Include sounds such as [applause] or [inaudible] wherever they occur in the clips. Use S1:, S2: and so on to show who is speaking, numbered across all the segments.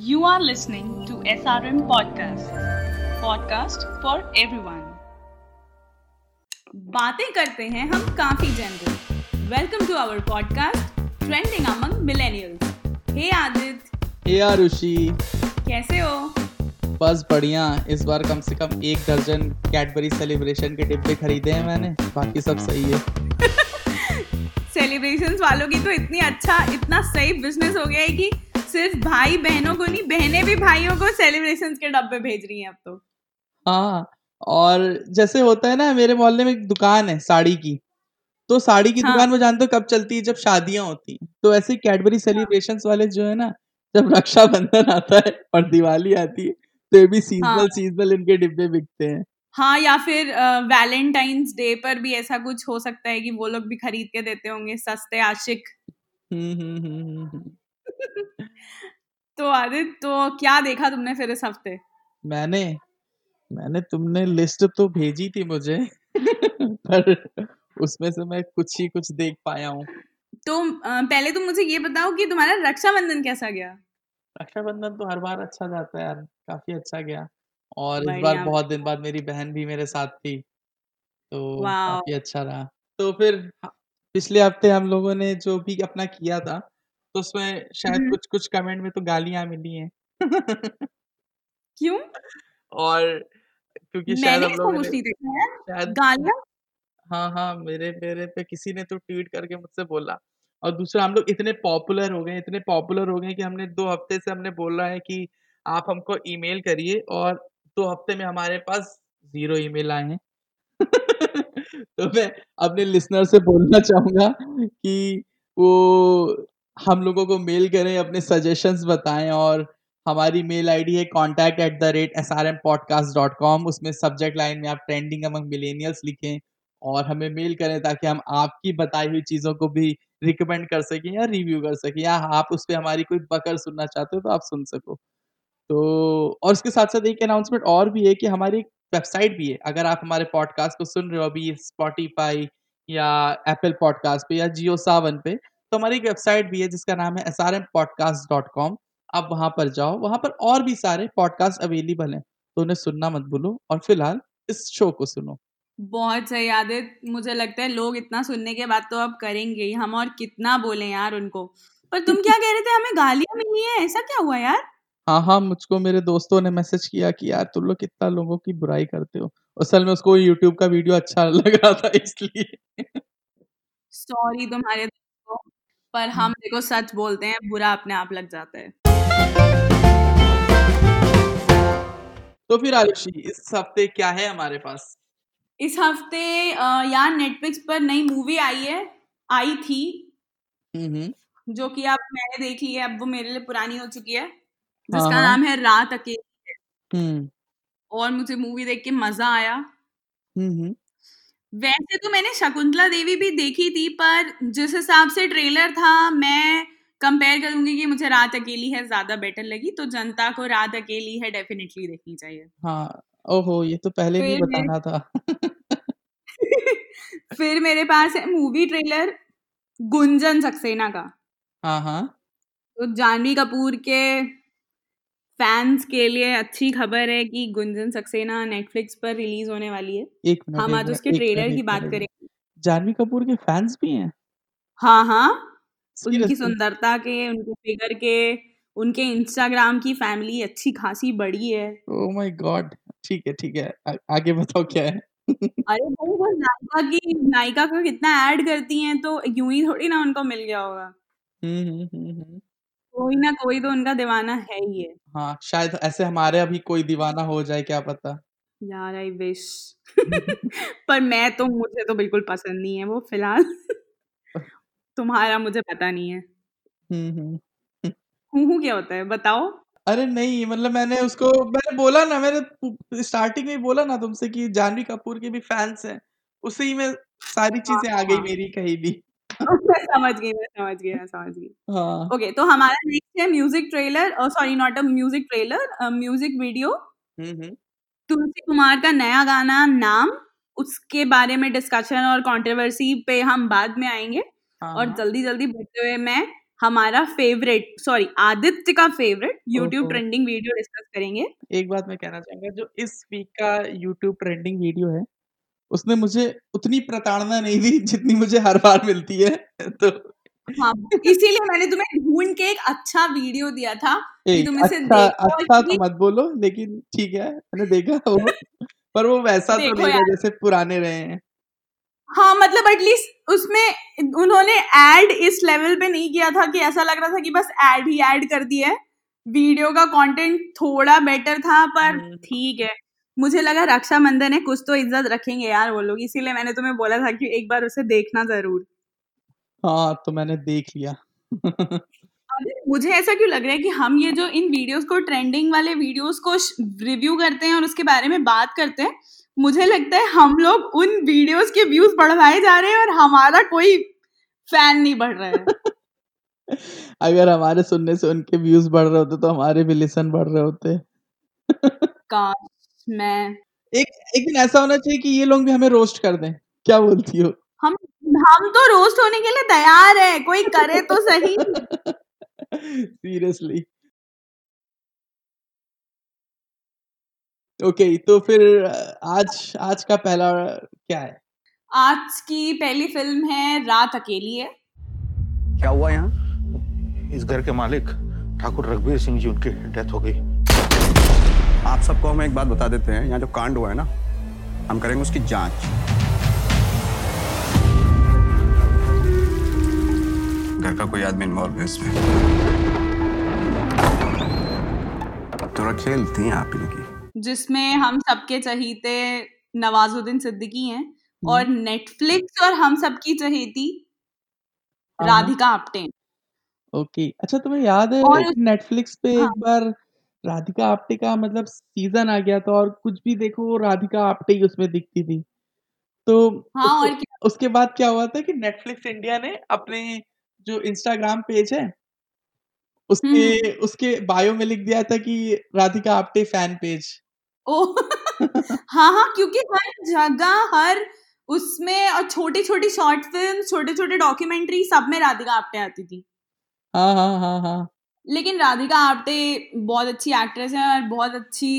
S1: You are listening to SRM Podcast. Podcast for everyone. बातें करते हैं हम काफ़ी general welcome to our podcast trending among millennials hey Aditya
S2: hey Arushi
S1: कैसे हो?
S2: बस बढ़िया। इस बार कम से कम एक दर्जन कैडबरी सेलिब्रेशन के डिब्बे खरीदे हैं मैंने। बाकी सब सही है। [laughs]
S1: सेलिब्रेशंस वालों की तो इतनी अच्छा इतना सही बिज़नेस हो गया है कि सिर्फ़ भाई बहनों को नहीं बहनें भी भाइयों को सेलिब्रेशन के डब्बे भेज रही हैं अब तो।
S2: हाँ और जैसे होता है ना मेरे मोहल्ले में एक दुकान है साड़ी की। तो साड़ी की
S1: हाँ।
S2: दुकान वो जानते हो कब चलती है? जब शादियाँ होती हैं। तो ऐसे कैडबरी सेलिब्रेशंस वाले जो है ना जब रक्षाबंधन आता है और दिवाली आती है तो ये भी सीजनल
S1: हाँ।
S2: सीजनल इनके डिब्बे बिकते हैं।
S1: हाँ या फिर वैलेंटाइंस डे पर भी ऐसा कुछ हो सकता है कि वो लोग भी खरीद के देते होंगे सस्ते आशिक।
S2: हम्म हम्म हम्म हम्म, हम्म। [laughs]
S1: तो आदित्य तो क्या देखा तुमने फिर इस हफ़्ते?
S2: मैंने मैंने तुमने लिस्ट तो भेजी थी मुझे [laughs] पर उसमें से मैं कुछ ही कुछ देख पाया हूँ।
S1: तो पहले तुम मुझे ये बताओ कि तुम्हारा रक्षाबंधन कैसा गया?
S2: रक्षाबंधन तो हर बार अच्छा जाता है यार काफ़ी अच्छा गया। और इस बार बहुत दिन बाद मेरी बहन भी मेरे साथ थी तो काफ़ी अच्छा रहा। तो फिर पिछले हफ़्ते हम लोगों ने जो भी अपना किया था तो उसमें शायद
S1: हम्म।
S2: कुछ कुछ कमेंट में तो गालियाँ मिली हैं।
S1: क्यों?
S2: और क्योंकि शायद हम
S1: यार
S2: शायद
S1: गालियाँ?
S2: हाँ हाँ मेरे मेरे पे किसी ने तो ट्वीट करके मुझसे बोला। और दूसरा हम लोग इतने पॉपुलर हो गए इतने पॉपुलर हो गए कि हमने दो हफ़्ते से हमने बोला है कि आप हमको ईमेल करिए और दो हफ़्ते में हमारे पास ज़ीरो ईमेल आए हैं। [laughs] तो मैं अपने लिसनर से बोलना चाहूँगा कि वो हम लोगों को मेल करें, अपने सजेशंस बताएँ और हमारी मेल आईडी है contact at the rate S R M podcast dot com उसमें सब्जेक्ट लाइन में आप ट्रेंडिंग अमंग मिलेनियल्स लिखें और हमें मेल करें ताकि हम आपकी बताई हुई चीज़ों को भी रिकमेंड कर सकें या रिव्यू कर सकें या आप उस पर हमारी कोई बकर सुनना चाहते हो तो आप सुन सको। तो और उसके साथ साथ एक अनाउंसमेंट और भी है कि हमारी वेबसाइट भी है। अगर आप हमारे पॉडकास्ट को सुन रहे हो अभी स्पॉटीफाई या एप्पल पॉडकास्ट पे या जियो सावन पे तो हमारी एक वेबसाइट भी है जिसका नाम है S R M podcast dot com आप वहाँ पर जाओ वहाँ पर और भी सारे पॉडकास्ट अवेलेबल हैं तो उन्हें सुनना मत भूलो और फ़िलहाल इस शो को सुनो।
S1: बहुत सही आदित्य मुझे लगता है लोग इतना सुनने के बाद तो अब करेंगे ही हम और कितना बोले यार उनको। पर तुम क्या कह रहे थे हमें गालियाँ मिली है? ऐसा क्या हुआ यार?
S2: हाँ हाँ मुझको मेरे दोस्तों ने मैसेज किया कि यार तुम लोग कितना लोगों की बुराई करते हो। असल में उसको यूट्यूब का वीडियो अच्छा लग रहा था इसलिए।
S1: सॉरी तुम्हारे पर हम देखो सच बोलते हैं बुरा अपने आप लग जाता है।
S2: तो फिर आयुषी इस हफ़्ते क्या है हमारे पास?
S1: इस हफ़्ते यार नेटफ्लिक्स पर नई मूवी आई है आई थी।
S2: हम्म हम्म।
S1: जो कि अब मैंने देख ली है अब वो मेरे लिए पुरानी हो चुकी है। जिसका
S2: हाँ।
S1: नाम है रात अकेली
S2: हम्म।
S1: और मुझे मूवी देख के मज़ा आया।
S2: हम्म हम्म।
S1: वैसे तो मैंने शकुंतला देवी भी देखी थी पर जिस हिसाब से ट्रेलर था मैं कंपेयर करूँगी कि मुझे रात अकेली है ज़्यादा बेटर लगी तो जनता को रात अकेली है डेफिनेटली देखनी चाहिए।
S2: हाँ ओहो ये तो पहले
S1: मेरे-
S2: बताना था। [laughs]
S1: फिर मेरे पास है मूवी ट्रेलर गुंजन सक्सेना का।
S2: हाँ हाँ।
S1: तो जानवी कपूर के फैंस के लिए अच्छी खबर है कि गुंजन सक्सेना नेटफ्लिक्स पर रिलीज़ होने वाली है।
S2: एक मिनट
S1: हम आज उसके ट्रेलर की बात करेंगे
S2: जानवी कपूर के फैंस भी हैं?
S1: हाँ हाँ। उनकी सुंदरता के उनके फिगर के उनके इंस्टाग्राम की फैमिली अच्छी खासी बड़ी है।
S2: ओ माय गॉड ठीक है ठीक है। आ, आगे बताओ क्या है?
S1: अरे भाई वो नायिका की नायिका को कितना ऐड करती हैं तो यूँ ही थोड़ी ना उनको मिल गया होगा।
S2: हम्म हम्म हम्म हम्म।
S1: कोई ना कोई तो उनका दीवाना है ही है।
S2: हाँ शायद ऐसे हमारे अभी कोई दीवाना हो जाए क्या पता?
S1: यार आई विश [laughs] पर मैं तो मुझे तो बिल्कुल पसंद नहीं है वो फ़िलहाल। [laughs] तुम्हारा मुझे पता नहीं है।
S2: हम्म हम्म।
S1: हूँ हूँ क्या होता है? बताओ।
S2: अरे नहीं मतलब मैंने उसको मैंने बोला ना मैंने स्टार्टिंग में बोला ना तुमसे कि जानवी कपूर के भी फैंस हैं उसी में सारी चीज़ें आ गई
S1: हाँ।
S2: मेरी कहीं भी। [laughs]
S1: समझ गई मैं समझ गई मैं समझ गई।
S2: हाँ।
S1: ओके तो हमारा नेक्स्ट है music trailer sorry not a music trailer music video Tulsi Kumar का नया गाना नाम उसके बारे में डिस्कशन और कंट्रोवर्सी पे हम बाद में आएँगे।
S2: हाँ
S1: और
S2: हाँ,
S1: जल्दी जल्दी बढ़ते हुए मैं हमारा फेवरेट सॉरी आदित्य का favourite YouTube trending video discuss करेंगे।
S2: एक बात मैं कहना चाहूँगा जो इस वीक का यूट्यूब ट्रेंडिंग वीडियो है, उसने मुझे उतनी प्रताड़ना नहीं दी जितनी मुझे हर बार मिलती है। तो
S1: हाँ, इसीलिए मैंने तुम्हें ढूँढ के एक अच्छा वीडियो दिया था
S2: एक
S1: तुम इसे
S2: अच्छा
S1: देखो
S2: अच्छा तो मत बोलो लेकिन ठीक है, मैंने देखा वो पर वो वैसा तो नहीं था जैसे पुराने रहे हैं।
S1: हाँ, मतलब एटलीस्ट उसमें उन्होंने एड इस लेवल पे नहीं किया था कि ऐसा लग रहा था कि बस एड ही ऐड कर दिया है। वीडियो का कंटेंट थोड़ा बेटर था पर ठीक है। मुझे लगा रक्षा रक्षाबंधन है कुछ तो इज़्ज़त रखेंगे यार वो लोग इसीलिए मैंने तुम्हें बोला था कि एक बार उसे देखना ज़रूर।
S2: हाँ, तो मैंने देख लिया।
S1: मुझे ऐसा क्यों लग रहा है कि हम ये जो इन वीडियोज़ को ट्रेंडिंग वाले वीडियोज़ को रिव्यू करते हैं और उसके बारे में बात करते हैं, मुझे लगता है हम लोग उन वीडियोज़ के व्यूज़ बढ़वाए जा रहे हैं और हमारा कोई फ़ैन नहीं बढ़ रहा है। [laughs]
S2: अगर हमारे सुनने से उनके व्यूज़ बढ़ रहे होते तो हमारे भी लिसन बढ़ रहे होते।
S1: काश मैं
S2: एक एक दिन ऐसा होना चाहिए कि ये लोग भी हमें रोस्ट कर दें। क्या बोलती हो?
S1: हम हम तो रोस्ट होने के लिए तैयार हैं, कोई करे तो सही। [laughs]
S2: सीरियसली। ओके, okay, तो फिर आज आज का पहला क्या है?
S1: आज की पहली फ़िल्म है रात अकेली है।
S3: क्या हुआ यहाँ इस घर के मालिक ठाकुर रघुवीर सिंह जी उनकी डेथ हो गई
S4: आप सबको हम एक बात बता देते हैं यहाँ जो कांड हुआ है ना हम करेंगे उसकी जाँच घर का कोई आदमी इन्वॉल्व है इसमें थोड़ा खेल थी आप इनकी
S1: जिसमें हम सबके चहीते नवाजुद्दीन सिद्दीकी हैं और नेटफ्लिक्स और हम सबकी चहेती
S2: हाँ।
S1: राधिका आप्टे।
S2: ओके। अच्छा तुम्हें याद है
S1: और
S2: नेटफ्लिक्स पे
S1: हाँ।
S2: एक बार राधिका आप्टे का मतलब सीज़न आ गया था और कुछ भी देखो वो राधिका आप्टे ही उसमें दिखती थी। तो
S1: हाँ,
S2: उसके
S1: और क्या?
S2: उसके बाद क्या हुआ था कि नेटफ्लिक्स इंडिया ने अपने जो इंस्टाग्राम पेज है, उसके उसके बायो में लिख दिया था कि राधिका आप्टे फ़ैन पेज।
S1: ओ हाँ, हाँ, क्योंकि हर जगह हर उसमें और छोटी-छोटी शॉर्ट फ़िल्म छोटे-छोटे डॉक्यूमेंट्री सब में राधिका आप्टे आती थी।
S2: हाँ, हाँ, हाँ, हाँ।
S1: लेकिन राधिका आप्टे बहुत अच्छी एक्ट्रेस हैं और बहुत अच्छी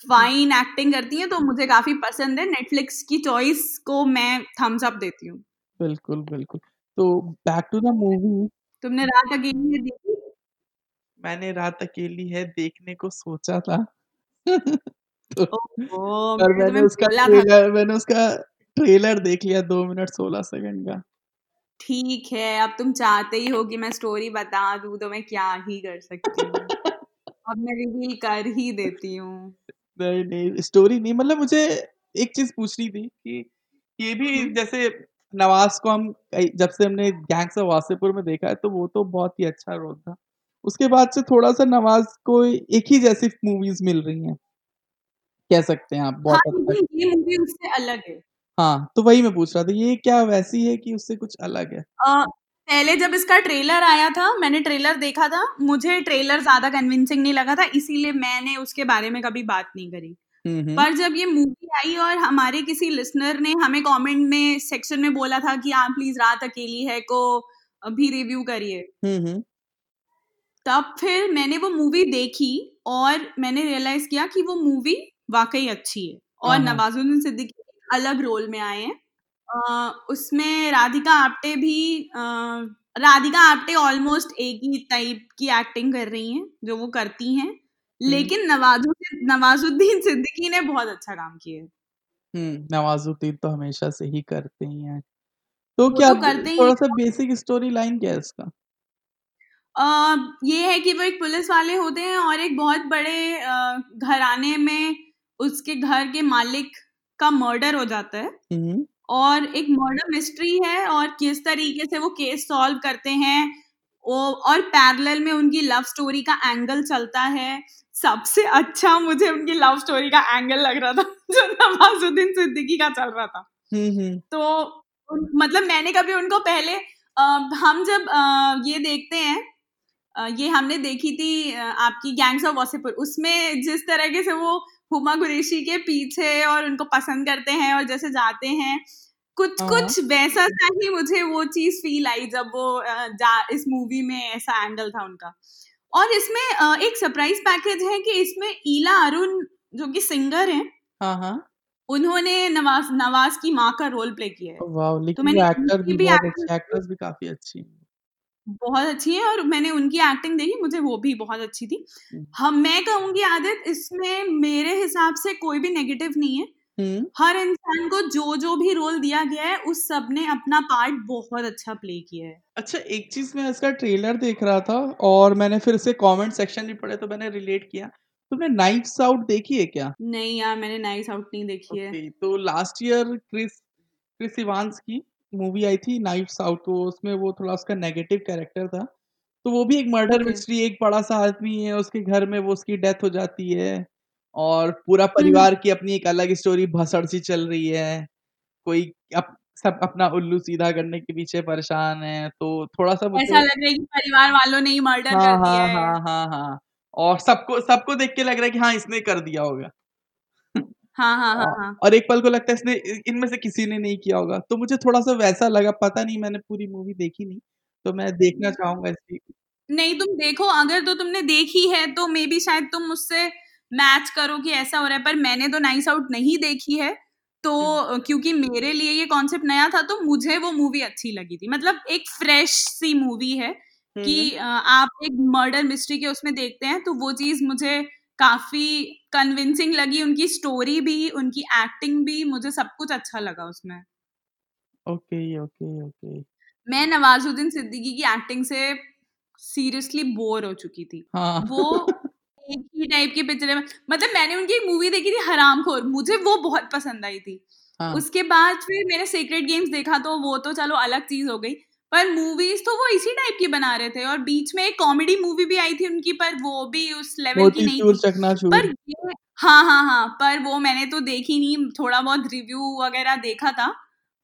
S1: फाइन एक्टिंग करती हैं, तो मुझे काफ़ी पसंद है। नेटफ्लिक्स की चॉइस को मैं थम्स अप देती हूँ।
S2: बिल्कुल, बिल्कुल। तो बैक टू द मूवी
S1: तुमने रात अकेली है देखी?
S2: मैंने रात अकेली है देखने को सोचा था। [laughs] तो
S1: ओहो!
S2: पर
S1: मैंने
S2: उसका ट्रेलर मैंने उसका ट्रेलर देख लिया 2 मिनट 16 सेकंड का।
S1: ठीक है, अब तुम चाहते ही हो कि मैं स्टोरी बता दूँ, तो मैं क्या ही कर सकती हूँ। [laughs] अब मैं रिवील कर ही देती हूँ।
S2: नहीं, नहीं, स्टोरी नहीं मतलब मुझे एक चीज़ पूछनी थी कि ये भी जैसे नवाज़ को हम जब से हमने गैंग्स ऑफ़ वासेपुर में देखा है, तो वो तो बहुत ही अच्छा रोल था। उसके बाद से थोड़ा-सा नवाज़ को एक ही जैसी मूवीज़ मिल रही हैं। कह सकते हैं आप
S1: हाँ,
S2: बहुत तक।
S1: लेकिन ये मूवी उससे अलग है।
S2: हाँ, तो वही मैं पूछ रहा था, ये क्या वैसी है कि उससे कुछ अलग है?
S1: अ, पहले जब इसका ट्रेलर आया था, मैंने ट्रेलर देखा था, मुझे ट्रेलर ज़्यादा कन्विंसिंग नहीं लगा था, इसीलिए मैंने उसके बारे में कभी बात नहीं करी।
S2: हुँ, हुँ।
S1: पर जब ये मूवी आई और हमारे किसी लिसनर ने हमें कमेंट में सेक्शन में बोला था कि आप प्लीज़ रात अकेली है को भी रिव्यू करिए।
S2: हुँ, हुँ।
S1: तब फिर मैंने वो मूवी देखी और मैंने रियलाइज़ किया कि वो मूवी वाक़ई अच्छी है और
S2: हाँ, हाँ।
S1: नवाज़ुद्दीन सिद्दीकी अलग रोल में आए हैं। उसमें राधिका आप्टे भी राधिका आप्टे ऑलमोस्ट एक ही टाइप की एक्टिंग कर रही हैं, जो वो करती हैं। लेकिन नवाजुद्दीन नवाज़ुद्दीन सिद्दीकी ने बहुत अच्छा काम किया है।
S2: नवाज़ुद्दीन तो हमेशा से ही करते ही हैं। तो क्या
S1: तो करते ही हैं।
S2: थोड़ा-सा बेसिक स्टोरी लाइन क्या है इसका?
S1: अ, ये है कि वो एक पुलिस वाले होते हैं और एक बहुत बड़े घराने में उसके घर के मालिक का मर्डर हो जाता है
S2: हुँ, हुँ।
S1: और एक मर्डर मिस्ट्री है और किस तरीके से वो केस सॉल्व करते हैं और पैरेलल में उनकी लव स्टोरी का एंगल चलता है। सबसे अच्छा मुझे उनकी लव स्टोरी का एंगल लग रहा था [laughs] जो नवाज़ुद्दीन सिद्दीकी का चल रहा था।
S2: हुँ, हुँ।
S1: तो मतलब मैंने कभी उनको पहले अ, हम जब अ, ये देखते हैं अ, ये हमने देखी थी अ, आपकी गैंग्स ऑफ़ वासेपुर उसमें जिस तरीके से वो हुमा कुरैशी के पीछे और उनको पसंद करते हैं और जैसे जाते हैं। कुछ
S2: हाँ।
S1: कुछ वैसा सा ही मुझे वो चीज़ फील आई जब वो जा इस मूवी में ऐसा एंगल था उनका। और इसमें एक सरप्राइज़ पैकेज है कि इसमें ईला अरुण जो कि सिंगर हैं
S2: हाँ हाँ।
S1: उन्होंने नवाज़ नवाज़ की माँ का रोल प्ले किया है।
S2: लेकिन
S1: मैंने
S2: एक्टर भी
S1: भी
S2: एक्ट्रेस भी काफ़ी अच्छी हैं।
S1: बहुत अच्छी है और मैंने उनकी एक्टिंग देखी मुझे वो भी बहुत अच्छी थी।
S2: हम्म।
S1: हम मैं कहूँगी आदित इसमें मेरे हिसाब से कोई भी नेगेटिव नहीं है।
S2: हम्म।
S1: हर इंसान को जो जो भी रोल दिया गया है उस सबने अपना पार्ट बहुत अच्छा प्ले किया है।
S2: अच्छा एक चीज़ मैं इसका ट्रेलर देख रहा था और मैंने फिर इसके कमेंट सेक्शन भी पढ़े तो मैंने रिलेट किया। तुमने नाइट्स आउट देखी है क्या?
S1: नहीं यार मैंने नाइस आउट नहीं देखी okay,
S2: है तो last year Chris Chris Evans की मूवी आई थी नाइट्स आउट तो उसमें वो थोड़ा उसका नेगेटिव कैरेक्टर था। तो वो भी एक मर्डर मिस्ट्री एक बड़ा सा आदमी है उसके घर में वो उसकी डेथ हो जाती है और पूरा
S1: हम्म।
S2: परिवार की अपनी एक अलग स्टोरी भसड़ सी चल रही है। कोई अप, सब अपना उल्लू सीधा करने के पीछे परेशान है तो थोड़ा सा
S1: ऐसा लग रहा है कि परिवार वालों ने ही मर्डर
S2: हाँ
S1: कर दिया
S2: हाँ।
S1: है
S2: हाँ हाँ हाँ और सबको सबको देख के लग रहा है कि हाँ इसने कर दिया होगा।
S1: हाँ हाँ हाँ
S2: और-
S1: हाँ।
S2: और एक पल को लगता है इसने इनमें से किसी ने नहीं किया होगा। तो मुझे थोड़ा सा वैसा लगा पता नहीं मैंने पूरी मूवी देखी नहीं तो मैं देखना चाहूँगा इसकी।
S1: नहीं तुम देखो अगर तो तुमने देखी है तो मे बी शायद तुम मुझसे मैच करो कि ऐसा हो रहा है पर मैंने तो नाइस आउट नहीं देखी है। तो क्योंकि मेरे लिए ये कॉन्सेप्ट नया था तो मुझे वो मूवी अच्छी लगी थी। मतलब एक फ्रेश सी मूवी है कि आप एक मर्डर मिस्ट्री के उसमें देखते हैं तो वो चीज़ मुझे काफ़ी कन्विंसिंग लगी उनकी स्टोरी भी उनकी एक्टिंग भी मुझे सब कुछ अच्छा लगा उसमें।
S2: ओके ओके ओके
S1: मैं नवाजुद्दीन सिद्दीकी की एक्टिंग से सीरियसली बोर हो चुकी थी।
S2: हाँ।
S1: वो [laughs] एक ही टाइप की पिक्चर मतलब मैंने उनकी एक मूवी देखी थी हराम खोर मुझे वो बहुत पसंद आई थी।
S2: हाँ।
S1: उसके बाद फिर मैंने सीक्रेट गेम्स देखा तो वो तो चलो अलग चीज़ हो गई। पर मूवीज़ तो वो इसी टाइप की बना रहे थे और बीच में एक कॉमेडी मूवी भी आई थी उनकी पर वो भी उस लेवल की नहीं थी। पर ये हाँ हाँ हाँ पर वो मैंने तो देखी नहीं थोड़ा बहुत रिव्यू वगैरह देखा था।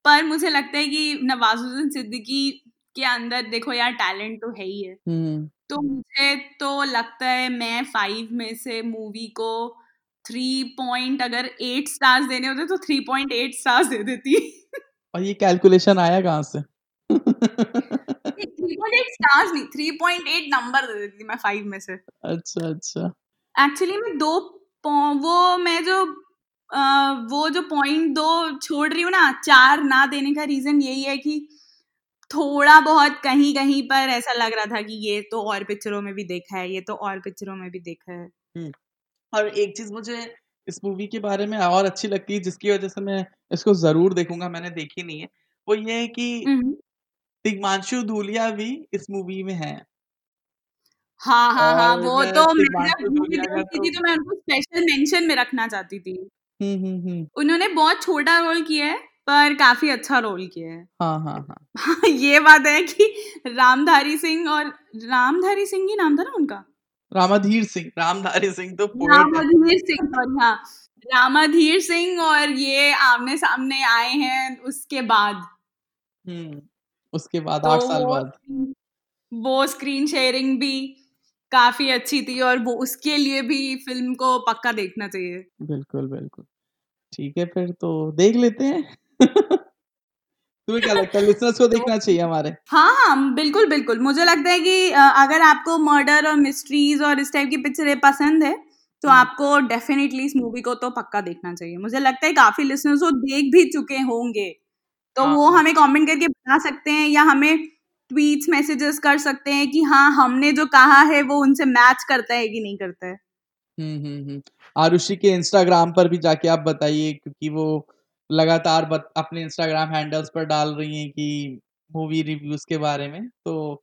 S1: पर मुझे लगता है कि नवाजुद्दीन सिद्दीकी के अंदर देखो यार टैलेंट तो है ही है।
S2: हम्म।
S1: तो मुझे तो लगता है मैं फाइव में से मूवी को थ्री पॉइंट अगर एट स्टार्स देने होते तो थ्री पॉइंट एट स्टार्स दे देती।
S2: और ये कैलकुलेशन आया कहाँ से? [laughs]
S1: स्टार्स नहीं थ्री पॉइंट एट नंबर दे देती मैं फाइव में से।
S2: अच्छा अच्छा।
S1: एक्चुअली मैं दो वो मैं जो अ, वो जो पॉइंट दो छोड़ रही हूँ ना चार ना देने का रीजन यही है कि थोड़ा बहुत कहीं कहीं पर ऐसा लग रहा था कि ये तो और पिक्चरों में भी देखा है ये तो और पिक्चरों में भी देखा है।
S2: और एक चीज़ मुझे इस मूवी के बारे में और अच्छी लगती है जिसकी वजह से मैं इसको ज़रूर देखूँगा मैंने देखी नहीं है। वो ये है कि दिग्मांशु धूलिया भी इस मूवी में है।
S1: हाँ हाँ हाँ वो तो मैं देखती थी
S2: तो
S1: तो मैं उनको स्पेशल मेंशन में रखना चाहती थी।
S2: हम्म हम्म हम्म।
S1: उन्होंने बहुत छोटा रोल किया है पर काफ़ी अच्छा रोल किया है।
S2: हाँ हाँ हाँ।
S1: हाँ ये बात है कि रामधारी सिंह और रामधारी सिंह ही नाम था ना उनका?
S2: रामाधीर सिंह रामधारी सिंह तो
S1: रामाधीर सिंह सॉरी हाँ। रामाधीर सिंह और ये आमने सामने आए हैं उसके बाद।
S2: हम्म। उसके बाद
S1: तो
S2: आठ साल बाद।
S1: वो स्क्रीन शेयरिंग भी काफ़ी अच्छी थी और वो उसके लिए भी फ़िल्म को पक्का देखना चाहिए।
S2: बिल्कुल बिल्कुल। ठीक है फिर तो देख लेते हैं। [laughs] तुम्हें क्या लगता है लिसनर्स को [laughs] देखना चाहिए हमारे?
S1: हाँ हाँ बिल्कुल बिल्कुल। मुझे लगता है कि अगर आपको मर्डर और मिस्ट्रीज और इस टाइप की पिक्चरें पसंद है तो
S2: हम्म।
S1: आपको डेफिनेटली इस मूवी को तो पक्का देखना चाहिए। मुझे लगता है काफ़ी लिसनर्स वो देख भी चुके होंगे। तो
S2: हाँ।
S1: वो हमें कमेंट करके बता सकते हैं या हमें ट्वीट्स मैसेजेस कर सकते हैं कि हाँ हमने जो कहा है वो उनसे मैच करता है कि नहीं करता है।
S2: हम्म हम्म हम्म। आरुषि के इंस्टाग्राम पर भी जाके आप बताइए क्योंकि वो लगातार बत, अपने इंस्टाग्राम हैंडल्स पर डाल रही हैं कि मूवी रिव्यूज़ के बारे में। तो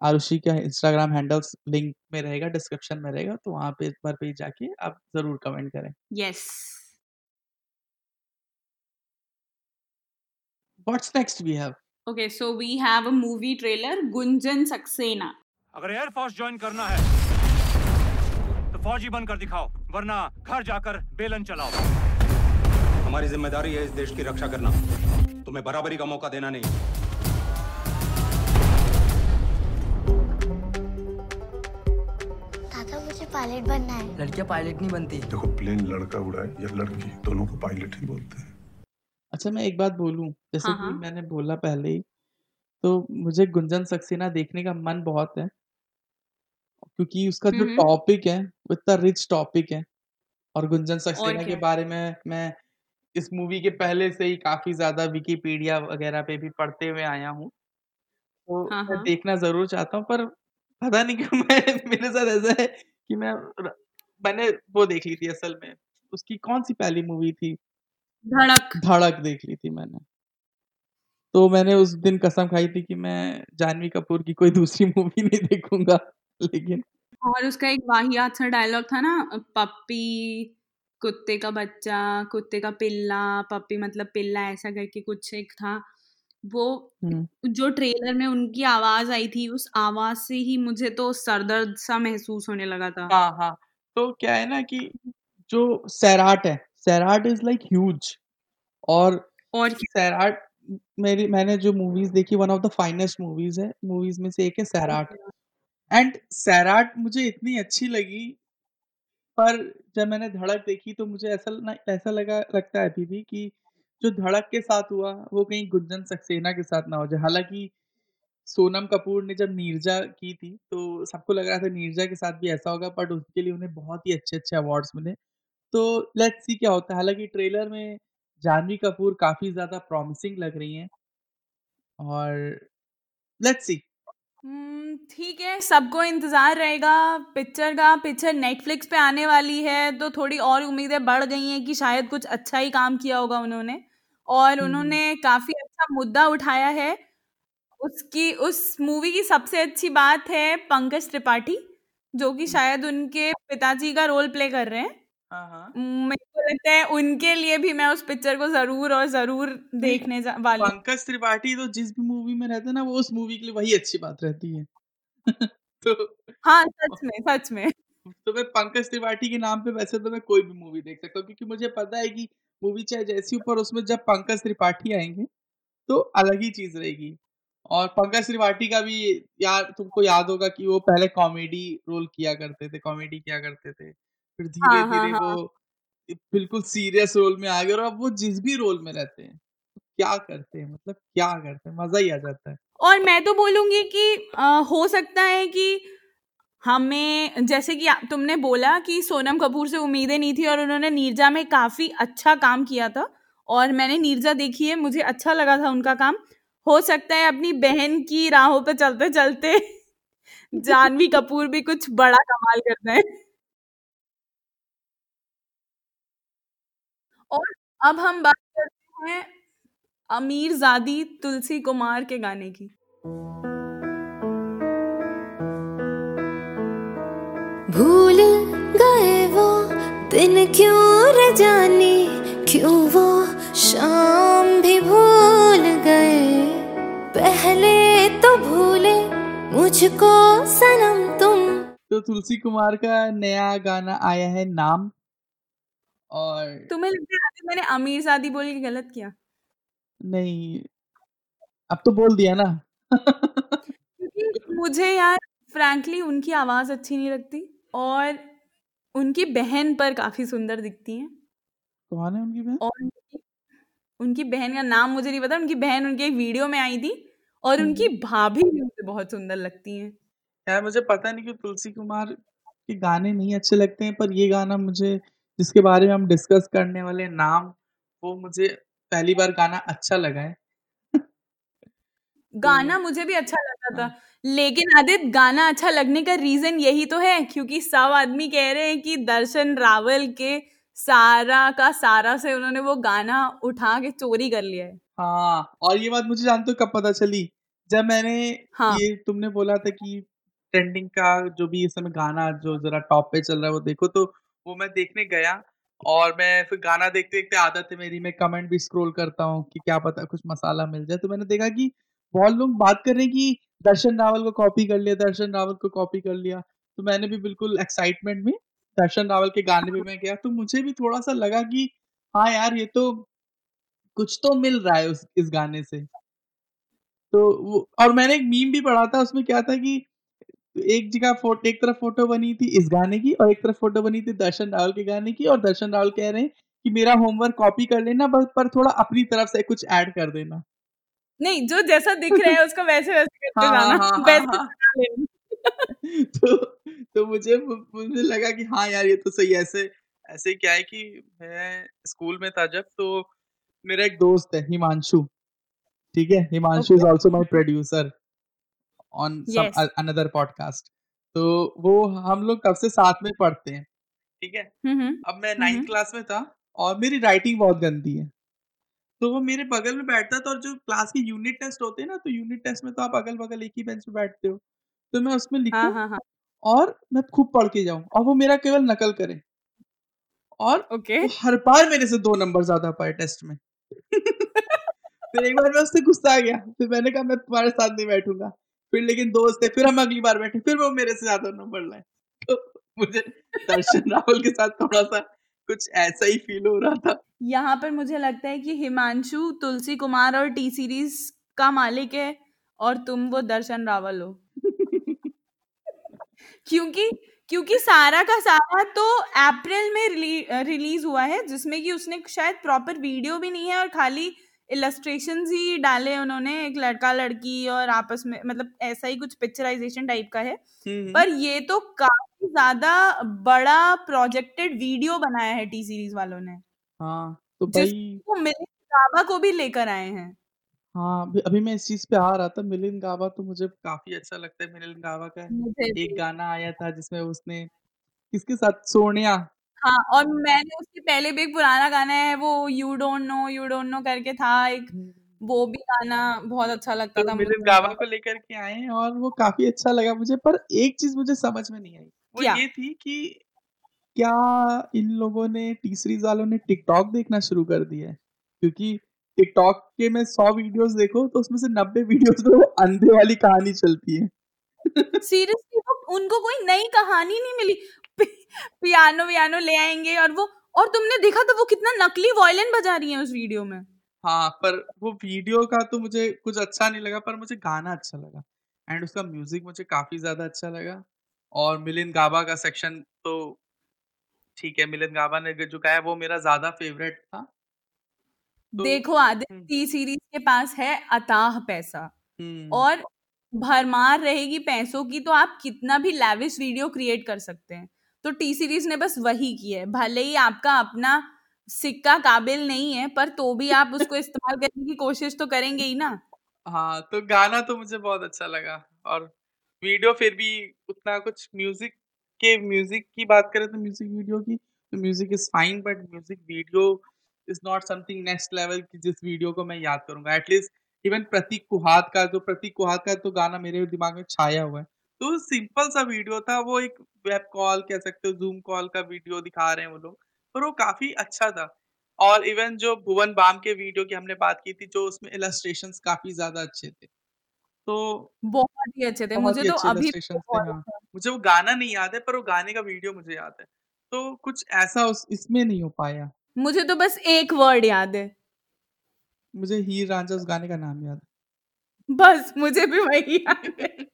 S2: आरुषि का इंस्टाग्राम हैंडल्स लिंक में रहेगा डिस्क्रिप्शन में रहेगा तो वहाँ पे पर पे जाके आप ज़रूर कमेंट करें।
S1: Yes
S2: what's next we have
S1: okay so we have a movie trailer Gunjan Saxena
S5: अगर एयरफोर्स ज्वाइन करना है तो फौजी बनकर दिखाओ वरना घर जाकर बेलन चलाओ।
S3: हमारी ज़िम्मेदारी है इस देश की रक्षा करना। तुम्हें बराबरी का मौका देना नहीं।
S6: दादा मुझे पायलट बनना है।
S7: लड़कियाँ पायलट नहीं बनती।
S8: देखो प्लेन लड़का उड़ाए या लड़की? दोनों को पायलट ही बोलते हैं।
S2: अच्छा मैं एक बात बोलूँ, जैसे
S1: हाँ,
S2: कि
S1: हाँ।
S2: मैंने बोला पहले ही, तो मुझे गुंजन सक्सेना देखने का मन बहुत है। क्योंकि उसका
S1: हुँ,
S2: जो
S1: हुँ।
S2: टॉपिक है, वो इतना रिच टॉपिक है और गुंजन
S1: और
S2: सक्सेना के
S1: क्या।
S2: बारे में मैं इस मूवी के पहले से ही काफ़ी ज़्यादा विकिपीडिया वगैरह पे भी पढ़ते हुए आया हूँ। तो
S1: हाँ,
S2: मैं
S1: हाँ।
S2: देखना ज़रूर चाहता हूँ पर पता नहीं क्यों [laughs] मैं मेरे साथ ऐसा है कि मैं र मैंने वो देख ली थी असल में, उसकी कौन-सी पहली मूवी थी?
S1: धड़क।
S2: धड़क देख ली थी मैंने। तो मैंने उस दिन कसम खाई थी कि मैं जानवी कपूर की कोई दूसरी मूवी नहीं देखूँगा लेकिन
S1: और उसका एक वाहियात सा डायलॉग था ना पप्पी, कुत्ते का बच्चा, कुत्ते का पिल्ला, पप्पी मतलब पिल्ला ऐसा करके कुछ एक था। वो
S2: हुँ।
S1: जो ट्रेलर में उनकी आवाज़ आई थी, उस आवाज़ से ही मुझे तो सर दर्द सा महसूस होने लगा था।
S2: हाँ, हाँ। तो क्या है ना कि जो सैराट है, सैराट इज़ लाइक ह्यूज और
S1: और
S2: सैराट मेरी मैंने जो मूवीज़ देखी one of the finest movies है, मूवीज़ में से एक है सैराट एंड सैराट मुझे इतनी अच्छी लगी पर जब मैंने धड़क देखी तो मुझे ऐसा ना ऐसा लगा लगता है अभी भी कि जो धड़क के साथ हुआ, वो कहीं गुंजन सक्सेना के साथ ना हो जाए। हालाँकि सोनम कपूर ने जब नीरजा की थी, तो सबको लग रहा था नीरजा के साथ भी ऐसा होगा बट उसके लिए उन्हें बहुत ही अच्छे-अच्छे अवार्ड्स मिले। तो लेट्स सी क्या होता है। हालाँकि ट्रेलर में जानवी कपूर काफ़ी ज़्यादा प्रॉमिसिंग लग रही हैं। और लेट्स सी।
S1: ठीक है, सबको इंतज़ार रहेगा पिक्चर का। पिक्चर नेटफ्लिक्स पे आने वाली है, तो थोड़ी और उम्मीदें बढ़ गई हैं कि शायद कुछ अच्छा ही काम किया होगा उन्होंने और। उन्होंने काफ़ी अच्छा मुद्दा उठाया है। उसकी उस मूवी की सबसे अच्छी बात है पंकज त्रिपाठी, जो कि शायद उनके पिताजी का रोल प्ले कर रहे हैं।
S2: हाँ, हाँ।
S1: मेरे को लगता है उनके लिए भी मैं उस पिक्चर को ज़रूर और ज़रूर देखने वाली
S2: पंकज त्रिपाठी तो जिस भी मूवी में रहते हैं ना, वो उस मूवी के लिए वही अच्छी बात रहती है। [laughs] तो
S1: हाँ, सच में, सच में। [laughs]
S2: तो मैं पंकज त्रिपाठी के नाम पे वैसे तो मैं कोई भी मूवी देख सकता हूँ क्योंकि मुझे पता है कि मूवी चाहे जैसी हो पर उसमें जब पंकज त्रिपाठी आएँगे तो अलग ही चीज़ रहेगी। और पंकज त्रिपाठी का भी यार तुमको याद होगा कि वो पहले कॉमेडी रोल किया करते थे, कॉमेडी किया करते थे। फिर
S1: हाँ, हाँ,
S2: धीरे-धीरे वो
S1: हाँ।
S2: बिल्कुल सीरियस रोल में आ गए और अब वो जिस भी रोल में रहते हैं, क्या करते हैं मतलब क्या करते हैं, मज़ा ही आ जाता है।
S1: और मैं तो बोलूँगी कि अ, हो सकता है कि हमें जैसे कि तुमने बोला कि सोनम कपूर से उम्मीदें नहीं थी और उन्होंने नीरजा में काफ़ी अच्छा काम किया था और मैंने नीरजा देखी है, मुझे अच्छा लगा था उनका काम। हो सकता है अपनी बहन की राहों पर चलते-चलते [laughs] जानवी कपूर भी कुछ बड़ा कमाल कर दें। और अब हम बात करते हैं अमीरज़ादी तुलसी कुमार के गाने की।
S6: भूल गए वो दिन क्यों रे जाने क्यों वो शाम भी भूल गए पहले तो भूले मुझको सनम तुम
S2: तो तुलसी कुमार का नया गाना आया है नाम। और
S1: तुम्हें लगता है मैंने अमीरज़ादी बोल के गलत किया?
S2: नहीं, अब तो बोल दिया ना।
S1: क्योंकि मुझे यार फ्रैंकली उनकी आवाज़ अच्छी नहीं लगती और उनकी बहन पर काफ़ी सुंदर दिखती हैं।
S2: कौन है उनकी बहन?
S1: और उनकी बहन का नाम मुझे नहीं पता, उनकी बहन उनकी एक वीडियो में आई थी और उनकी भाभी भी मुझे बहुत सुंदर लगती हैं।
S2: यार मुझे पता नहीं क्यों तुलसी कुमार के गाने नहीं अच्छे लगते हैं, पर ये गाना मुझे जिसके बारे में हम डिस्कस करने वाले नाम, वो मुझे पहली बार गाना अच्छा लगा है।
S1: गाना
S2: तो
S1: मुझे भी अच्छा लगा था। लेकिन आदित्य गाना अच्छा लगने का रीज़न यही तो है क्योंकि सब आदमी कह रहे हैं कि दर्शन रावल के सारा का सारा से उन्होंने वो गाना उठा के चोरी कर लिया है।
S2: हाँ, और ये बात मुझे जानते हो कब पता चली? जब मैंने
S1: हाँ।
S2: ये तुमने बोला था कि ट्रेंडिंग का जो भी इस समय गाना जो ज़रा टॉप पे चल रहा है वो देखो, तो वो मैं देखने गया और मैं फिर गाना देखते-देखते आदत है मेरी मैं कमेंट भी स्क्रॉल करता हूँ कि क्या पता कुछ मसाला मिल जाए। तो मैंने देखा कि बहुत लोग बात कर रहे हैं कि दर्शन रावल को कॉपी कर लिया दर्शन रावल को कॉपी कर लिया। तो मैंने भी बिल्कुल एक्साइटमेंट में दर्शन रावल के गाने पे मैं गया, तो मुझे भी थोड़ा-सा लगा कि हाँ यार, ये तो कुछ तो मिल रहा है उस इस गाने से। तो वो और मैंने एक मीम भी पढ़ा था, उसमें क्या था कि एक जगह फ़ो एक तरफ़ फ़ोटो बनी थी इस गाने की और एक तरफ़ फ़ोटो बनी थी दर्शन रावल के गाने की और दर्शन रावल कह रहे हैं कि मेरा होमवर्क कॉपी कर लेना बस पर थोड़ा अपनी तरफ़ से कुछ ऐड कर देना
S1: नहीं जो जैसा दिख रहा है [laughs] उसको वैसे वैसे करते
S2: हाँ,
S1: जाना
S2: हाँ, हाँ,
S1: वैसे
S2: हाँ।
S1: लेना। [laughs]
S2: तो तो मुझे मुझे लगा कि हाँ यार ये तो सही ऐसे ऐसे क्या है कि मैं स्कूल में था जब तो मेरा एक दोस्त है हिमांशु ठीक है Himanshu is. Also my producer on
S1: Yes.
S2: Some another podcast तो वो हम लोग कब से साथ में पढ़ते हैं ठीक है?
S1: हम्म
S2: अब मैं। नाइन्थ क्लास में था और मेरी राइटिंग बहुत गंदी है। तो वो मेरे बगल में बैठता था और जो क्लास के यूनिट टेस्ट होते हैं ना तो यूनिट टेस्ट में तो आप अगल बगल एक ही बेंच पे बैठते हो। तो मैं उसमें
S1: हाँ
S2: लिखूं
S1: हाँ हाँ
S2: और मैं खूब पढ़ के जाऊँ और वो मेरा केवल नकल करे। और
S1: ओके।
S2: वो हर बार मेरे से दो नंबर ज़्यादा पाए टेस्ट में। फिर [laughs] एक बार मैं उससे गुस्सा आ गया फिर मैंने कहा मैं तुम्हारे साथ नहीं बैठूँगा। फिर लेकिन दोस्त है फिर हम अगली बार बैठे फिर वो मेरे से ज़्यादा नंबर लाए। तो मुझे दर्शन रावल के साथ थोड़ा सा कुछ ऐसा ही फील हो रहा था।
S1: यहाँ पर मुझे लगता है कि हिमांशु तुलसी कुमार और टी सीरीज़ का मालिक है और तुम वो दर्शन रावल हो। [laughs] क्योंकि क्योंकि सारा का सारा तो अप्रैल में रिली, रिलीज़ हुआ है जिसमें कि उसने शायद प्रॉपर वीडियो भी नहीं है और खाली इलस्ट्रेशन ही डाले उन्होंने एक लड़का लड़की और आपस में मतलब ऐसा ही कुछ पिक्चराइजेशन टाइप का है।
S2: हम्म,
S1: पर ये तो काफ़ी ज़्यादा बड़ा प्रोजेक्टेड वीडियो बनाया है टी सीरीज़ वालों ने।
S2: हाँ तो भाई
S1: गाबा को भी लेकर आए हैं।
S2: हाँ अभी मैं इस चीज़ पे आ रहा था मिलिंद गावा तो मुझे काफ़ी अच्छा लगता है मिलिंद गावा का एक गाना आया था जिसमें उसने किसके साथ सोनिया
S1: हाँ और मैंने उसके पहले भी एक पुराना गाना है वो you don't know you don't know करके था एक वो भी गाना बहुत अच्छा लगता
S2: तो
S1: था
S2: मिलिंद गावा को लेकर के आए हैं और वो काफ़ी अच्छा लगा मुझे पर एक चीज़ मुझे समझ में नहीं आई वो
S1: क्या?
S2: ये थी कि क्या इन लोगों ने टी सीरीज़ वालों ने टिकटॉक देखना शुरू कर दिया है? क्योंकि टिकटॉक के में सौ वीडियोस देखो तो उसमें से नब्बे वीडियोस वो अंधे वाली कहानी चलती है।
S1: सीरियसली उनको कोई नई कहानी नहीं मिली। पियानो वियानो ले आएँगे और वो और तुमने देखा तो वो कितना नकली वायलिन बजा रही है उस वीडियो में?
S2: हाँ पर वो वीडियो का तो मुझे कुछ अच्छा नहीं लगा पर मुझे गाना अच्छा लगा। एंड उसका म्यूज़िक मुझे काफ़ी ज़्यादा अच्छा लगा। और मिलिंद गाबा का सेक्शन तो ठीक है मिलिंद गाबा ने जो गाया वो मेरा ज़्यादा फेवरेट था। तो
S1: देखो आदित्य
S2: हम्म।
S1: टी सीरीज़ के पास है अताह पैसा।
S2: हम्म।
S1: और भरमार रहेगी पैसों की तो आप कितना भी लैविश वीडियो क्रिएट कर सकते हैं। तो टी सीरीज़ ने बस वही किया है। भले ही आपका अपना सिक्का काबिल नहीं है, पर तो भी आप उसको इस्तेमाल करने की कोशिश तो करेंगे ही ना।
S2: हाँ तो गाना तो मुझे बहुत अच्छा लगा और वीडियो फिर भी उतना कुछ म्यूज़िक के, म्यूज़िक की बात करें तो म्यूज़िक वीडियो की तो music is fine, but music video is not something next level की जिस वीडियो को मैं याद करूँगा। एटलीस्ट इवन प्रतीक कुहात का, जो प्रतीक कुहाद का तो गाना मेरे दिमाग में छाया हुआ है। तो सिंपल सा वीडियो था वो एक वेब कॉल कह सकते हो जूम कॉल का वीडियो दिखा रहे हैं वो लोग पर वो काफ़ी अच्छा था। और इवन जो भुवन बाम के वीडियो की हमने बात की थी जो उसमें इलस्ट्रेशंस काफ़ी ज़्यादा अच्छे थे। तो
S1: बहुत ही अच्छे थे। मुझे तो अभी
S2: हाँ।
S1: अच्छा
S2: मुझे वो गाना नहीं याद है पर वो गाने का वीडियो मुझे याद है। तो कुछ ऐसा उस इसमें नहीं हो पाया।
S1: मुझे तो बस एक वर्ड याद है।
S2: मुझे हीर रांझा उस गाने का नाम याद
S1: बस मुझे भी वही याद है।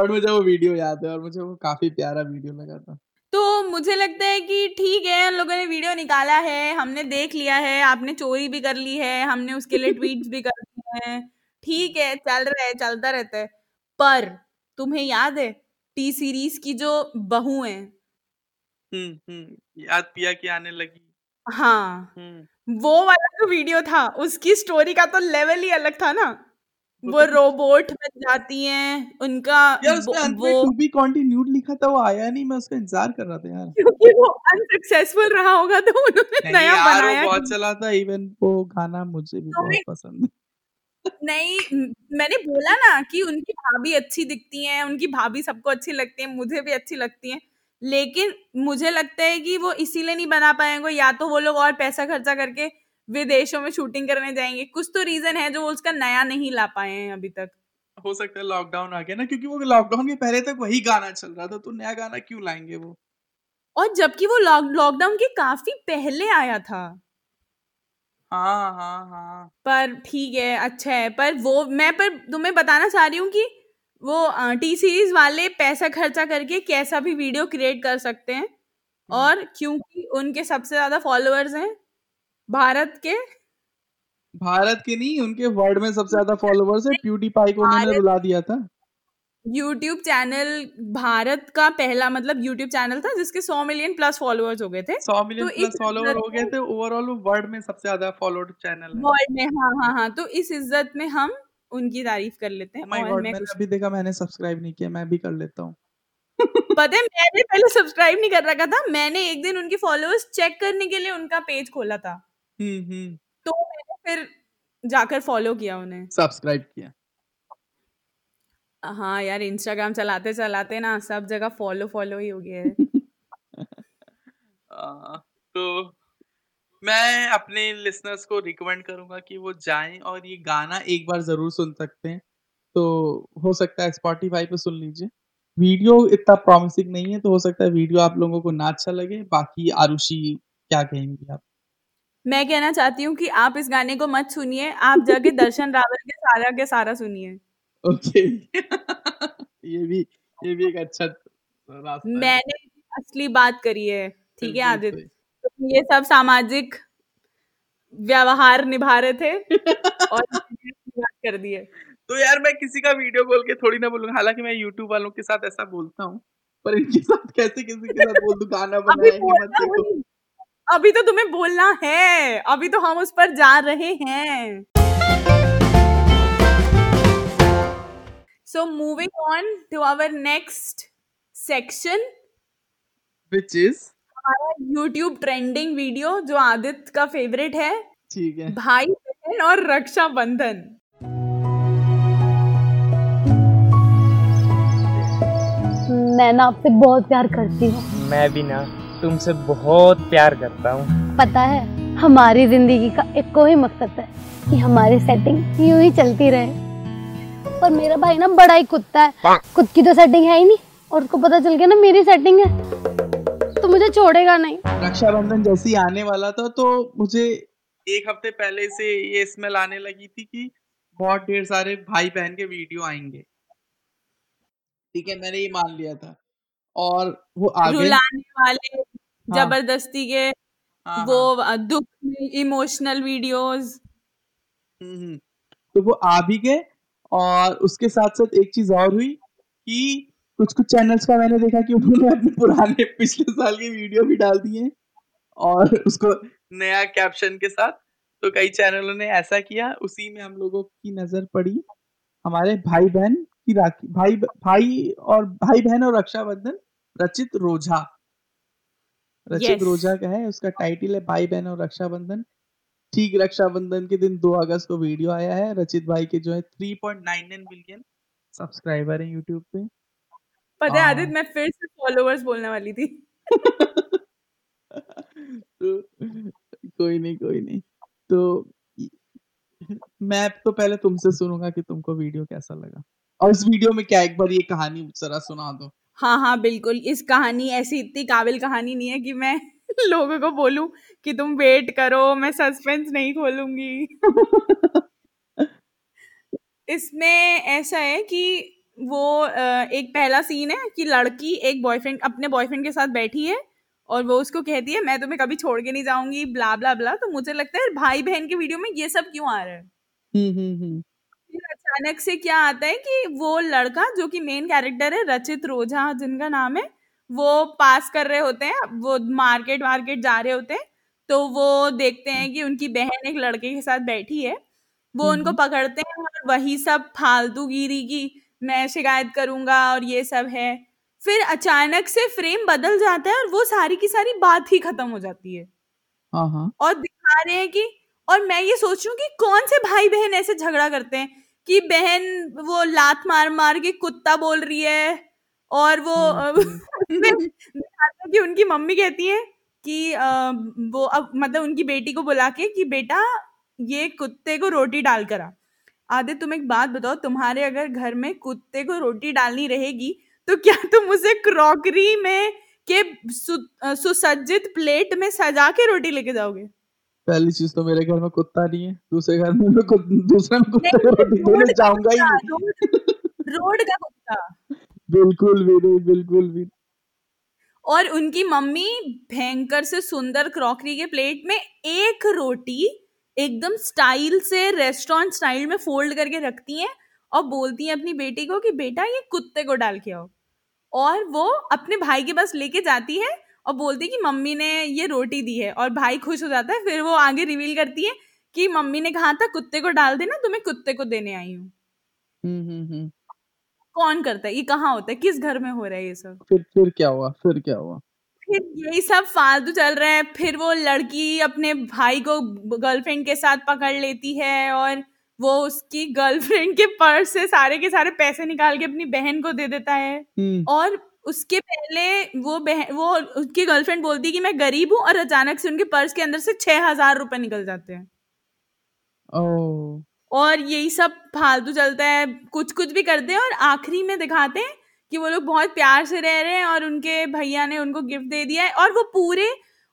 S2: पर मुझे वो वीडियो याद है और मुझे वो काफ़ी प्यारा वीडियो लगा था।
S1: तो मुझे लगता है कि ठीक है उन लोगों ने वीडियो निकाला है हमने देख लिया है आपने चोरी भी कर ली है हमने उसके लिए ट्वीट्स भी कर दिए हैं। ठीक है चल रहा है चलता रहता है। पर तुम्हें याद है टी सीरीज़ की जो बहू है?
S2: हम्म हम्म याद पिया की आने लगी।
S1: हाँ
S2: हम्म।
S1: वो वाला जो वीडियो था उसकी स्टोरी का तो लेवल ही अलग था ना।
S2: वो तो कुछ
S1: रोबोट बन जाती हैं उनका
S2: यार
S1: वो,
S2: उसमें अंत में टू बी कंटिन्यूड लिखा था वो आया नहीं मैं उसका इंतज़ार कर रहा था यार।
S1: क्योंकि वो अनसक्सेसफुल रहा होगा तो उन्होंने नया बनाया
S2: बहुत चला था इवन वो गाना मुझे भी
S1: तो
S2: बहुत पसंद है।
S1: नहीं मैंने बोला ना कि उनकी भाभी अच्छी दिखती हैं उनकी भाभी सबको अच्छी लगती है मुझे भी अच्छी लगती हैं लेकिन मुझे लगता है कि वो इसीलिए नहीं बना पाएँगे या तो वो लोग और पैसा खर्चा करके विदेशों में शूटिंग करने जाएँगे। कुछ तो रीजन है जो वो उसका नया नहीं ला पाए हैं अभी तक।
S2: हो सकता है लॉकडाउन आ गया ना क्योंकि वो लॉकडाउन के पहले तक वही गाना चल रहा था तो नया गाना क्यों लाएँगे वो?
S1: और जबकि वो लॉकडाउन के काफ़ी पहले आया था।
S2: हाँ हाँ हाँ।
S1: पर ठीक है अच्छा है। पर वो मैं पर तुम्हें बताना चाह रही हूँ कि वो टी सीरीज़ वाले पैसा खर्चा करके कैसा भी वीडियो क्रिएट कर सकते हैं। और क्योंकि उनके सबसे ज़्यादा फॉलोअर्स हैं भारत के?
S2: भारत के नहीं उनके वर्ल्ड में सबसे ज़्यादा फॉलोअर्स है। प्यूडीपाई को उन्होंने रुला दिया था।
S1: यूट्यूब चैनल भारत का पहला मतलब यूट्यूब चैनल था जिसके 100 मिलियन प्लस फॉलोअर्स हो गए थे।
S2: सौ मिलियन
S1: तो
S2: प्लस फॉलोअर हो गए थे। ओवरऑल वो वर्ल्ड में सबसे ज़्यादा फॉलोड चैनल है।
S1: वर्ल्ड में हाँ हाँ हाँ तो इस इज़्ज़त में हम उनकी तारीफ़ कर लेते हैं। और मैं
S2: मैंने अभी देखा मैंने सब्सक्राइब नहीं किया मैं भी कर लेता हूँ। [laughs]
S1: पता है मैंने पहले सब्सक्राइब नहीं कर रखा था। मैंने एक दिन उनके फॉलोअर्स चेक करने के लिए उनका पेज खोला था।
S2: हम्म हम्म
S1: तो मैंने फिर जाकर फॉलो किया उन्हें।
S2: सब्सक्राइब किया।
S1: हाँ यार इंस्टाग्राम चलाते चलाते ना सब जगह फॉलो फॉलो ही हो गया है।
S2: आ, तो मैं अपने लिसनर्स को रिकमेंड करूँगा कि वो जाएँ और ये गाना एक बार ज़रूर सुन सकते हैं। तो हो सकता है स्पॉटिफाई पे सुन लीजिए। वीडियो इतना प्रॉमिसिंग नहीं है तो हो सकता है वीडियो आप लोगों को ना अच्छा लगे। बाकी आरुषि क्या कहेंगी आप?
S1: मैं कहना चाहती हूँ कि आप इस गाने को मत सुनिए आप जाके दर्शन [laughs] रावल के सारा के सारा सुनिए।
S2: ओके। [laughs] ये भी ये भी एक अच्छा रास्ता है।
S1: मैंने असली बात करी है ठीक है
S2: बिल्कुल
S1: आदित्य?
S2: सही।
S1: तुम ये सब सामाजिक व्यवहार निभा रहे थे [laughs] और मैंने अपनी बात कर दी है।
S2: तो यार मैं किसी का वीडियो कॉल के थोड़ी ना बोलूँगा हालाँकि मैं यूट्यूब वालों के साथ ऐसा बोलता हूँ पर इनके साथ कैसे किसी के साथ बोल दूँ गाना
S1: अभी
S2: बनाएँगे मत
S1: बोलना
S2: देखो
S1: नहीं अभी तो तुम्हें बोलना है। अभी तो हम उस पर जा रहे हैं। So moving on to our next section
S2: which is
S1: हमारा यूट्यूब ट्रेंडिंग वीडियो जो आदित्य का फेवरेट है।
S2: ठीक है।
S1: भाई बहन और रक्षाबंधन।
S7: मैं ना आपसे बहुत प्यार करती हूँ।
S8: मैं भी ना। तुमसे बहुत प्यार करता हूँ।
S7: पता है हमारी ज़िंदगी का एक ही मकसद है कि हमारी सेटिंग यूँ ही चलती रहे। पर मेरा भाई ना बड़ा ही कुत्ता है। खुद की तो सेटिंग है ही नहीं। और उसको पता चल गया ना मेरी सेटिंग है। तो मुझे छोड़ेगा नहीं।
S2: रक्षाबंधन जैसे ही आने वाला था तो मुझे एक हफ़्ते पहले से ये स्मेल आने लगी थी कि बहुत ढेर सारे भाई बहन के वीडियो आएँगे। ठीक है मैंने ये मान लिया था। और वो आ गए
S1: रुलाने वाले। ज़बरदस्ती के
S2: हाँ,
S1: वो
S2: हाँ,
S1: दुख इमोशनल वीडियोस।
S2: तो वो आ भी गए और उसके साथ साथ एक चीज़ और हुई कि कुछ कुछ चैनल्स का मैंने देखा कि उन्होंने अपने पुराने पिछले साल के वीडियो भी डाल दिए और उसको नया कैप्शन के साथ। तो कई चैनलों ने ऐसा किया उसी में हम लोगों की नज़र पड़ी। हमारे भाई बहन की राखी भाई भाई और भाई बहन और रक्षाबंधन रचित रोझा रचित
S1: Yes.
S2: रोझा का है उसका टाइटल है भाई बहन और रक्षाबंधन। ठीक रक्षाबंधन के दिन 2 अगस्त को वीडियो आया है। रचित भाई के जो है 3.99 मिलियन सब्सक्राइबर हैं यूट्यूब पे।
S1: पता है। आदित्य मैं फिर से फॉलोअर्स बोलने वाली थी। [laughs]
S2: तो कोई नहीं कोई नहीं। तो मैं तो पहले तुमसे सुनूँगा कि तुमको वीडियो कैसा लगा। और इस वीडियो में क्या एक बार ये कहानी जरा सुना दो।
S1: हाँ हाँ बिल्कुल। इस कहानी ऐसी इतनी काबिल कहानी नहीं है कि मैं [laughs] लोगों को बोलूँ कि तुम वेट करो मैं सस्पेंस नहीं खोलूँगी। [laughs] इसमें ऐसा है कि वो अ, एक पहला सीन है कि लड़की एक बॉयफ्रेंड अपने बॉयफ्रेंड के साथ बैठी है और वो उसको कहती है मैं तुम्हें कभी छोड़ के नहीं जाऊँगी ब्ला ब्ला ब्ला तो मुझे लगता है भाई बहन के वीडियो में ये सब क्यों आ रहा है?
S2: हम्म हम्म हम्म।
S1: अचानक से क्या आता है कि वो लड़का जो कि मेन कैरेक्टर है रचित रोझा जिनका नाम है वो पास कर रहे होते हैं वो मार्केट वार्केट जा रहे होते हैं तो वो देखते हैं कि उनकी बहन एक लड़के के साथ बैठी है वो उनको पकड़ते हैं और वही सब फालतूगिरी की मैं शिकायत करूँगा और ये सब है। फिर अचानक से फ्रेम बदल जाता है और वो सारी की सारी बात ही खत्म हो जाती है।
S2: हाँ हाँ।
S1: और दिखा रहे हैं कि और मैं ये सोच रही हूँ कि कौन से भाई बहन ऐसे झगड़ा करते हैं? कि बहन वो लात मार मार के कुत्ता बोल रही है और वो अ, [laughs] उसमें दिखाता है कि उनकी मम्मी कहती है कि वो अब मतलब उनकी बेटी को बुला के कि बेटा ये कुत्ते को रोटी डाल कर आ। आदित्य तुम एक बात बताओ तुम्हारे अगर घर में कुत्ते को रोटी डालनी रहेगी तो क्या तुम उसे क्रॉकरी में के सु, सुसज्जित प्लेट में सजा के रोटी लेके जाओगे?
S2: पहली चीज़ तो मेरे घर में कुत्ता नहीं है दूसरे घर में मैं दूसरे में कुत्ते को रोटी देने जाऊँगा ही नहीं।
S1: रोड रोड का कुत्ता।
S2: बिल्कुल भी नहीं बिल्कुल भी
S1: और उनकी मम्मी भयंकर से सुंदर क्रॉकरी के प्लेट में एक रोटी एकदम स्टाइल से रेस्टोरेंट स्टाइल में फोल्ड करके रखती हैं और बोलती हैं अपनी बेटी को कि बेटा ये कुत्ते को डाल के आओ। और वो अपने भाई के पास लेके जाती है और बोलती है कि मम्मी ने ये रोटी दी है और भाई खुश हो जाता है फिर वो आगे रिवील करती है कि मम्मी ने कहा था कुत्ते को डाल देना तो मैं कुत्ते को देने आई हूँ।
S2: हम्म हम्म हम्म।
S1: कौन करता है? ये कहाँ होता है? किस घर में हो रहा है ये सब?
S2: फिर फिर क्या हुआ? फिर क्या हुआ?
S1: फिर यही सब फालतू चल रहा है। फिर वो लड़की अपने भाई को गर्लफ्रेंड के साथ पकड़ लेती है और वो उसकी गर्लफ्रेंड के पर्स से सारे के सारे पैसे निकाल के अपनी बहन को दे देता है। और उसके पहले वो बहन वो उसकी गर्लफ्रेंड बोलती है कि मैं गरीब हूँ और अचानक से उनके पर्स के अंदर से छह हज़ार रुपए निकल जाते हैं। और यही सब फालतू चलता है कुछ कुछ भी करते हैं और आखिरी में दिखाते हैं कि वो लोग बहुत प्यार से रह रहे हैं और उनके भैया ने उनको गिफ्ट दे दिया है। और वो पूरे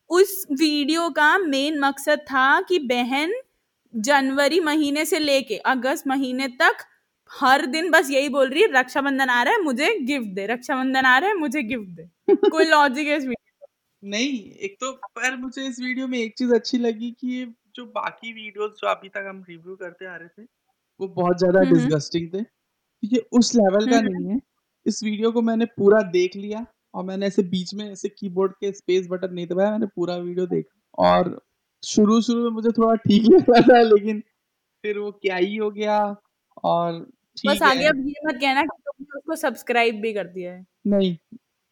S1: उस वीडियो का मेन मकसद था कि बहन जनवरी महीने से लेके अगस्त महीने तक हर दिन बस यही बोल रही है रक्षाबंधन आ रहा है मुझे गिफ्ट दे रक्षाबंधन आ रहा है मुझे गिफ्ट दे। [laughs] कोई लॉजिक है इस वीडियो
S2: नहीं एक तो पर मुझे इस वीडियो में एक चीज़ अच्छी लगी कि ये जो बाकी वीडियोस जो अभी तक हम रिव्यू करते आ रहे थे वो बहुत ज़्यादा
S1: हम्म हम्म।
S2: थे। ये उस लेवल का
S1: हम्म
S2: नहीं है। इस वीडियो को मैंने पूरा देख लिया और मैंने ऐसे बीच में ऐसे कीबोर्ड के स्पेस बटन नहीं दबाया मैंने पूरा वीडियो देखा। और शुरू शुरू में मुझे थोड़ा ठीक [laughs] लग रहा था लेकिन फिर वो क्या ही हो गया और
S1: बस आगे अब ये मत कहना कि तुमने उसको सब्सक्राइब भी कर दिया है।
S2: नहीं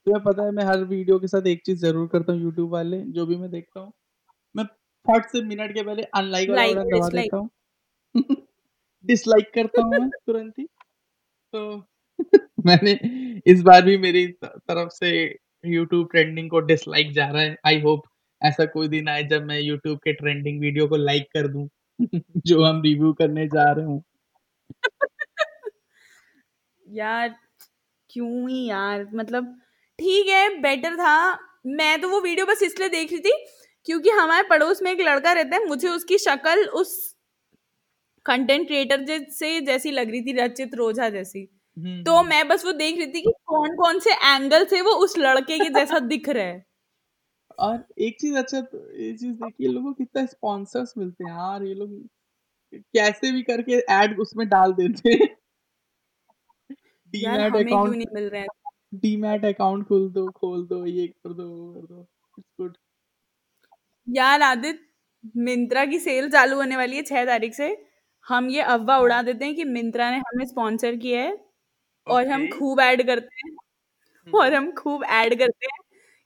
S2: तुम्हें पता है मैं हर वीडियो के साथ एक चीज़ ज़रूर करता हूँ यूट्यूब वाले जो भी मैं देखता हूँ। मैं फट से मिनट के पहले अनलाइक वाला बटन दबा
S1: डिसलाइक
S2: देता हूँ। [laughs] डिसलाइक करता हूँ मैं तुरंत ही। तो [laughs] मैंने इस बार भी मेरी तरफ़ से यूट्यूब ट्रेंडिंग को डिसलाइक जा रहा है। आई होप ऐसा कोई दिन आए जब मैं यूट्यूब के ट्रेंडिंग वीडियो को लाइक कर दूँ [laughs] जो हम रिव्यू करने जा रहे हूँ।
S1: यार क्यों ही यार? मतलब ठीक है बेटर था। मैं तो वो वीडियो बस इसलिए देख रही थी क्योंकि हमारे पड़ोस में एक लड़का रहता है मुझे उसकी शक्ल उस कंटेंट क्रिएटर से जैसी लग रही थी रचित रोजा जैसी।
S2: हम्म
S1: तो
S2: हम्म।
S1: मैं बस वो देख रही थी कि कौन कौन से एंगल से वो उस लड़के के जैसा [laughs] दिख रहा है।
S2: और एक चीज़ अच्छा तो ये चीज़ देखिए लोगों को कितना स्पॉन्सर्स मिलते हैं यार ये लोग कैसे भी करके एड उसमें डाल देते हैं। डीमैट अकाउंट
S1: नहीं मिल रहे हैं?
S2: डीमैट अकाउंट खोल दो खोल दो ये कर दो वो कर दो इट्स गुड
S1: यार आदित्य मिंत्रा की सेल चालू होने वाली है छह तारीख से। हम ये अफवाह उड़ा देते हैं कि मिंत्रा ने हमें स्पॉन्सर किया है और हम खूब ऐड करते हैं। और हम खूब ऐड करते हैं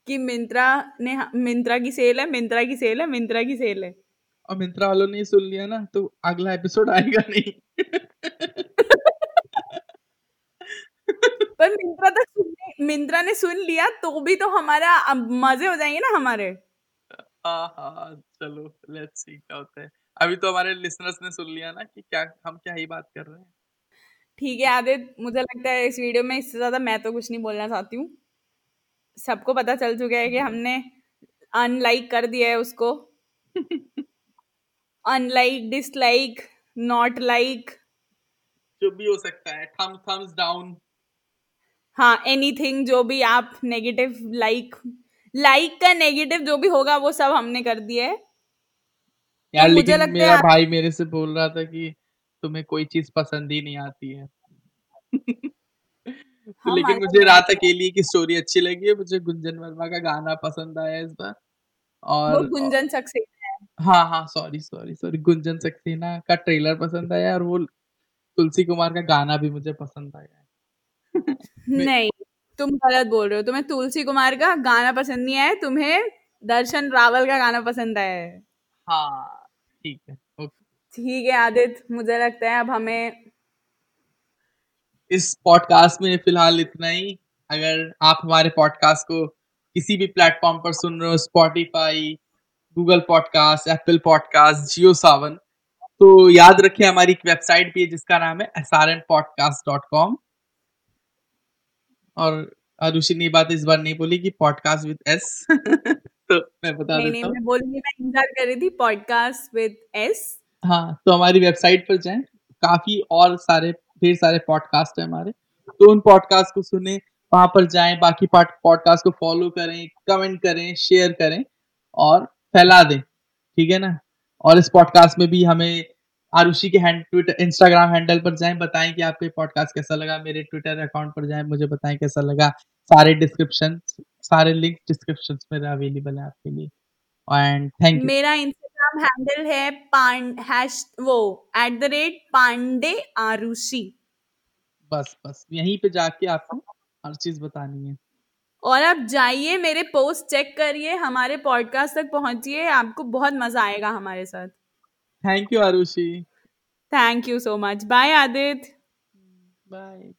S1: कि मिंत्रा ने मिंत्रा की सेल है मिंत्रा की सेल है मिंत्रा की सेल है।
S2: और मिंत्रा वालों ने ये सुन लिया ना तो अगला एपिसोड आएगा नहीं। [laughs]
S1: पर मिंत्रा तक सुन मिंत्रा ने सुन लिया तो भी तो हमारा अब मज़े हो जाएँगे ना हमारे।
S2: हाँ चलो लेट्स सी क्या होता है। अभी तो हमारे लिसनर्स ने सुन लिया ना कि क्या हम क्या ही बात कर रहे हैं।
S1: ठीक है आदित्य मुझे लगता है इस वीडियो में इससे ज़्यादा मैं तो कुछ नहीं बोलना चाहती हूँ। सबको पता चल चुका है कि हमने अनलाइक कर दिया है उसको। अनलाइक डिसलाइक नॉट लाइक
S2: जो भी हो सकता है थम्स थम्स डाउन
S1: हाँ एनीथिंग जो भी आप नेगेटिव लाइक लाइक का नेगेटिव जो भी होगा वो सब हमने कर दिया है।
S2: यार
S1: तो
S2: लेकिन मेरा
S1: आप-
S2: भाई मेरे से बोल रहा था कि तुम्हें कोई चीज़ पसंद ही नहीं आती है। तो [laughs]
S1: हाँ,
S2: लेकिन मुझे रात
S1: तो।
S2: अकेली की स्टोरी अच्छी लगी है मुझे गुंजन वर्मा का गाना पसंद आया इस बार।
S1: वो
S2: और
S1: गुंजन सक्सेना हाँ।
S2: हाँ sorry sorry sorry Gunjan Saxena का ट्रेलर पसंद आया और वो तुलसी कुमार का गाना भी मुझे पसंद आया।
S1: नहीं। तुम गलत बोल रहे हो। तुम्हें तुलसी कुमार का गाना पसंद नहीं आया तुम्हें दर्शन रावल का गाना पसंद है।
S2: हाँ ठीक है ओके।
S1: ठीक है आदित्य मुझे लगता है अब हमें
S2: इस पॉडकास्ट में फ़िलहाल इतना ही। अगर आप हमारे पॉडकास्ट को किसी भी प्लेटफॉर्म पर सुन रहे हो Spotify Google podcast Apple podcast Jio Saavn तो याद रखें हमारी एक वेबसाइट भी है जिसका नाम है S R N podcast dot com और आरुषि ने बात इस बार नहीं बोली कि पॉडकास्ट विद एस तो मैं बता
S1: नहीं नहीं
S2: देता हूँ।
S1: मैं बोलूँगी मैं इंतज़ार कर रही थी पॉडकास्ट विद एस
S2: हाँ तो हमारी वेबसाइट पर जाएँ काफ़ी और सारे ढेर सारे पॉडकास्ट हैं हमारे। तो उन पॉडकास्ट को सुने वहाँ पर जाएँ बाकी पॉडकास्ट को फॉलो करें कमेंट करें शेयर करें और फैला दें ठीक है ना? और इस पॉडकास्ट में भी हमें आरुषि के हैंड ट्विटर इंस्टाग्राम हैंडल पर जाएँ बताएँ कि आपको पॉडकास्ट कैसा लगा मेरे ट्विटर अकाउंट पर जाएँ मुझे बताएँ कैसा लगा। सारे डिस्क्रिप्शन सारे लिंक डिस्क्रिप्शन में अवेलेबल है आपके लिए। एंड थैंक यू
S1: मेरा इंस्टाग्राम हैंडल है पांड हैश वो at the rate Pandey Arushi.
S2: बस बस यहीं पे जाके आपको हर चीज़ बतानी है।
S1: और आप जाइए मेरे पोस्ट चेक करिए हमारे पॉडकास्ट तक पहुंचिए आपको बहुत मज़ा आएगा हमारे साथ।
S2: Thank you, Arushi.
S1: Thank you so much. Bye, Adit.
S2: Bye.